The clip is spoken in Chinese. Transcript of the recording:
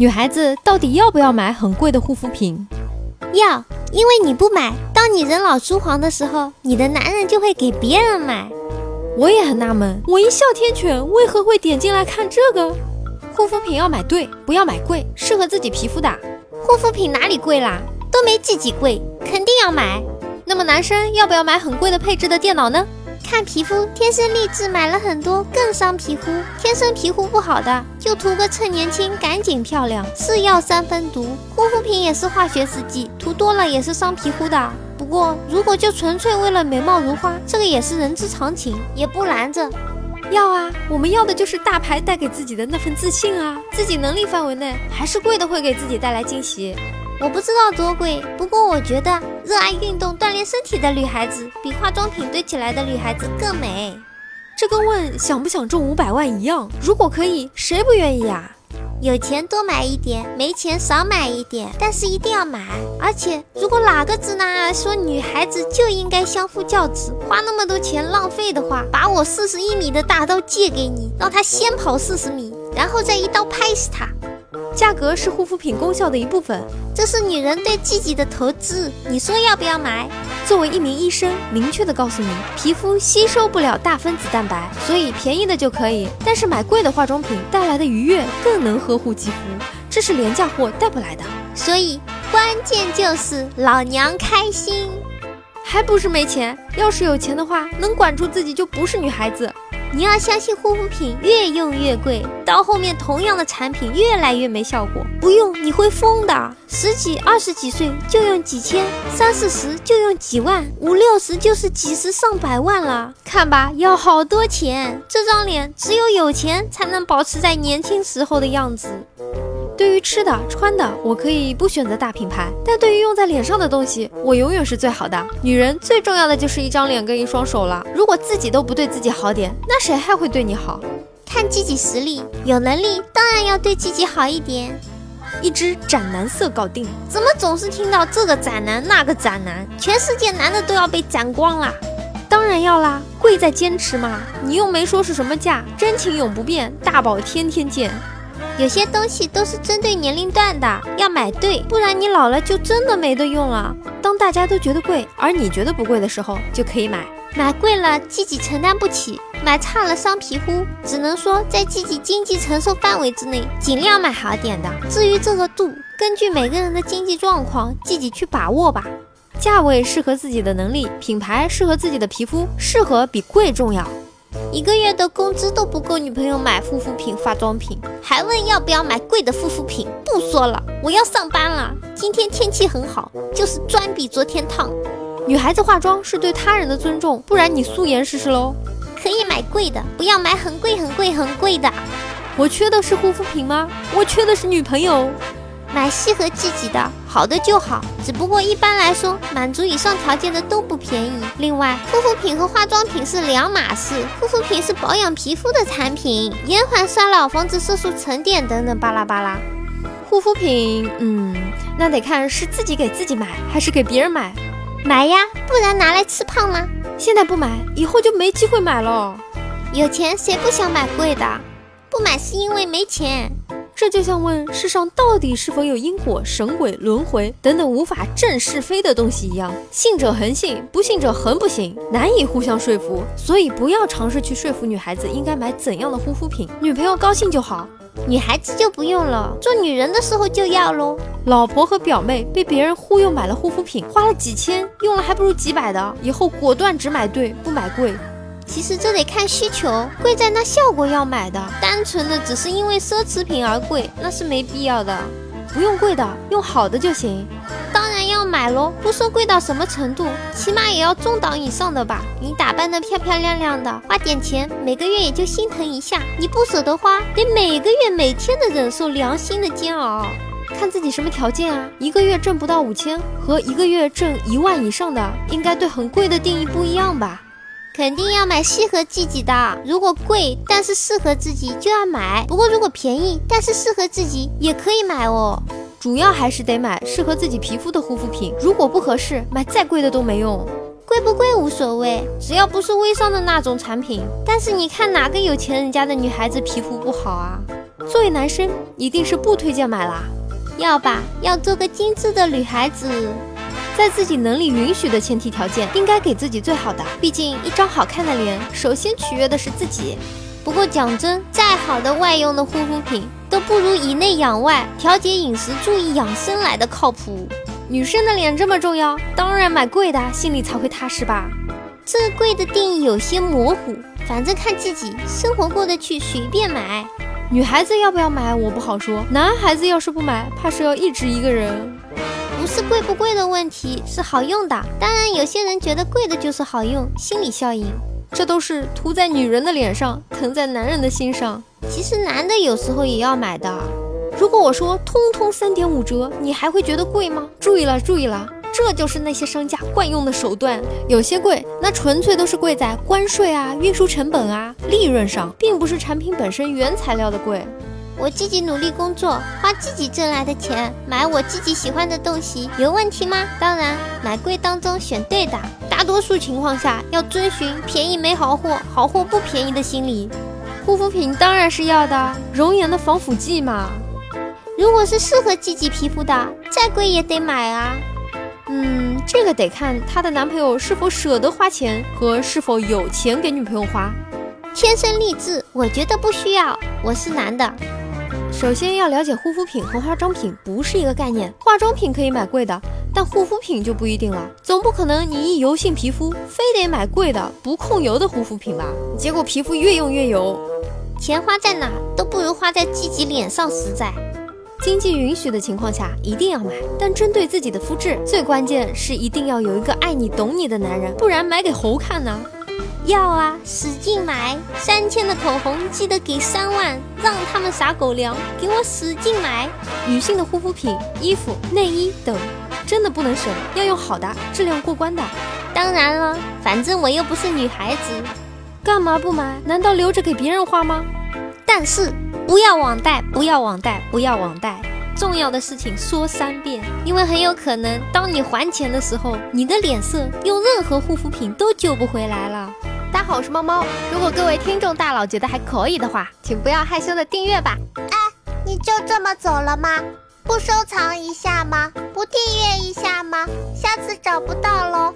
女孩子到底要不要买很贵的护肤品？要，因为你不买，当你人老珠黄的时候，你的男人就会给别人买。我也很纳闷，我一哮天犬为何会点进来看这个？护肤品要买对，不要买贵，适合自己皮肤的。护肤品哪里贵啦？都没自己贵，肯定要买。那么男生要不要买很贵的配置的电脑呢？看皮肤，天生丽质买了很多更伤皮肤。天生皮肤不好的，就图个趁年轻赶紧漂亮。是药三分毒，护肤品也是化学试剂，涂多了也是伤皮肤的。不过如果就纯粹为了美貌如花，这个也是人之常情，也不拦着。要啊，我们要的就是大牌带给自己的那份自信啊。自己能力范围内，还是贵的会给自己带来惊喜。我不知道多贵，不过我觉得热爱运动、锻炼身体的女孩子，比化妆品堆起来的女孩子更美。这跟问想不想中五百万一样，如果可以，谁不愿意啊？有钱多买一点，没钱少买一点，但是一定要买。而且，如果哪个直男说女孩子就应该相夫教子，花那么多钱浪费的话，把我四十一米的大刀借给你，让他先跑四十米，然后再一刀拍死他。价格是护肤品功效的一部分，这是女人对自己的投资。你说要不要买？作为一名医生，明确的告诉你，皮肤吸收不了大分子蛋白，所以便宜的就可以。但是买贵的化妆品带来的愉悦更能呵护肌肤，这是廉价货带不来的。所以关键就是老娘开心，还不是没钱。要是有钱的话，能管住自己就不是女孩子。你要相信护肤品越用越贵，到后面同样的产品越来越没效果，不用你会疯的。十几、二十几岁就用几千，三四十就用几万，五六十就是几十上百万了。看吧，要好多钱，这张脸只有有钱才能保持在年轻时候的样子。对于吃的穿的，我可以不选择大品牌，但对于用在脸上的东西，我永远是最好的。女人最重要的就是一张脸跟一双手了。如果自己都不对自己好点，那谁还会对你好？看自己实力，有能力当然要对自己好一点。一支斩男色搞定。怎么总是听到这个斩男那个斩男？全世界男的都要被斩光了？当然要啦，贵在坚持嘛。你又没说是什么价，真情永不变，大宝天天见。有些东西都是针对年龄段的，要买对，不然你老了就真的没得用了。当大家都觉得贵，而你觉得不贵的时候，就可以买。买贵了自己承担不起，买差了伤皮肤。只能说在自己经济承受范围之内，尽量买好点的。至于这个度，根据每个人的经济状况自己去把握吧。价位适合自己的能力，品牌适合自己的皮肤，适合比贵重要。一个月的工资都不够女朋友买护肤品、化妆品，还问要不要买贵的护肤品？不说了，我要上班了。今天天气很好，就是砖比昨天烫。女孩子化妆是对他人的尊重，不然你素颜试试喽。可以买贵的，不要买很贵、很贵、很贵的。我缺的是护肤品吗？我缺的是女朋友。买适合自己的，好的就好。只不过一般来说，满足以上条件的都不便宜。另外，护肤品和化妆品是两码事。护肤品是保养皮肤的产品，延缓衰老，防止色素沉淀等等巴拉巴拉。护肤品，嗯，那得看是自己给自己买还是给别人买。买呀，不然拿来吃胖吗？现在不买，以后就没机会买了。有钱谁不想买贵的？不买是因为没钱。这就像问世上到底是否有因果、神鬼、轮回等等无法证是非的东西一样，信者恒信，不信者恒不信，难以互相说服。所以不要尝试去说服女孩子应该买怎样的护肤品，女朋友高兴就好，女孩子就不用了，做女人的时候就要喽。老婆和表妹被别人忽悠买了护肤品，花了几千，用了还不如几百的，以后果断只买对，不买贵。其实这得看需求，贵在那效果要买的，单纯的只是因为奢侈品而贵，那是没必要的。不用贵的，用好的就行。当然要买喽，不说贵到什么程度，起码也要中档以上的吧。你打扮的漂漂亮亮的，花点钱，每个月也就心疼一下。你不舍得花，得每个月每天的忍受良心的煎熬。看自己什么条件啊？一个月挣不到五千和一个月挣一万以上的，应该对很贵的定义不一样吧？肯定要买适合自己的。如果贵但是适合自己就要买。不过如果便宜但是适合自己也可以买哦。主要还是得买适合自己皮肤的护肤品。如果不合适，买再贵的都没用。贵不贵无所谓，只要不是微商的那种产品。但是你看哪个有钱人家的女孩子皮肤不好啊？作为男生，一定是不推荐买啦。要吧，要做个精致的女孩子，在自己能力允许的前提条件，应该给自己最好的。毕竟一张好看的脸，首先取悦的是自己。不过讲真，再好的外用的护肤品，都不如以内养外、调节饮食、注意养生来的靠谱。女生的脸这么重要，当然买贵的，心里才会踏实吧。这贵的定义有些模糊，反正看自己生活过得去，随便买。女孩子要不要买，我不好说。男孩子要是不买，怕是要一直一个人。不是贵不贵的问题，是好用的。当然，有些人觉得贵的就是好用，心理效应。这都是涂在女人的脸上，疼在男人的心上。其实男的有时候也要买的。如果我说通通三点五折，你还会觉得贵吗？注意了，注意了。这就是那些商家惯用的手段，有些贵，那纯粹都是贵在关税啊、运输成本啊、利润上，并不是产品本身原材料的贵。我自己努力工作，花自己挣来的钱买我自己喜欢的东西，有问题吗？当然，买贵当中选对的，大多数情况下要遵循便宜没好货，好货不便宜的心理。护肤品当然是要的，容颜的防腐剂嘛。如果是适合自己皮肤的，再贵也得买啊。嗯，这个得看她的男朋友是否舍得花钱和是否有钱给女朋友花。天生丽质，我觉得不需要。我是男的，首先要了解护肤品和化妆品不是一个概念。化妆品可以买贵的，但护肤品就不一定了。总不可能你一油性皮肤，非得买贵的不控油的护肤品吧？结果皮肤越用越油。钱花在哪都不如花在自己脸上实在。经济允许的情况下，一定要买。但针对自己的肤质，最关键是一定要有一个爱你、懂你的男人，不然买给猴看呢。要啊，使劲买！三千的口红记得给三万，让他们撒狗粮，给我使劲买！女性的护肤品、衣服、内衣等，真的不能省，要用好的，质量过关的。当然了，反正我又不是女孩子，干嘛不买？难道留着给别人花吗？但是。不要网贷，不要网贷，不要网贷！重要的事情说三遍，因为很有可能，当你还钱的时候，你的脸色用任何护肤品都救不回来了。大家好，我是猫猫。如果各位听众大佬觉得还可以的话，请不要害羞的订阅吧。哎，你就这么走了吗？不收藏一下吗？不订阅一下吗？下次找不到喽。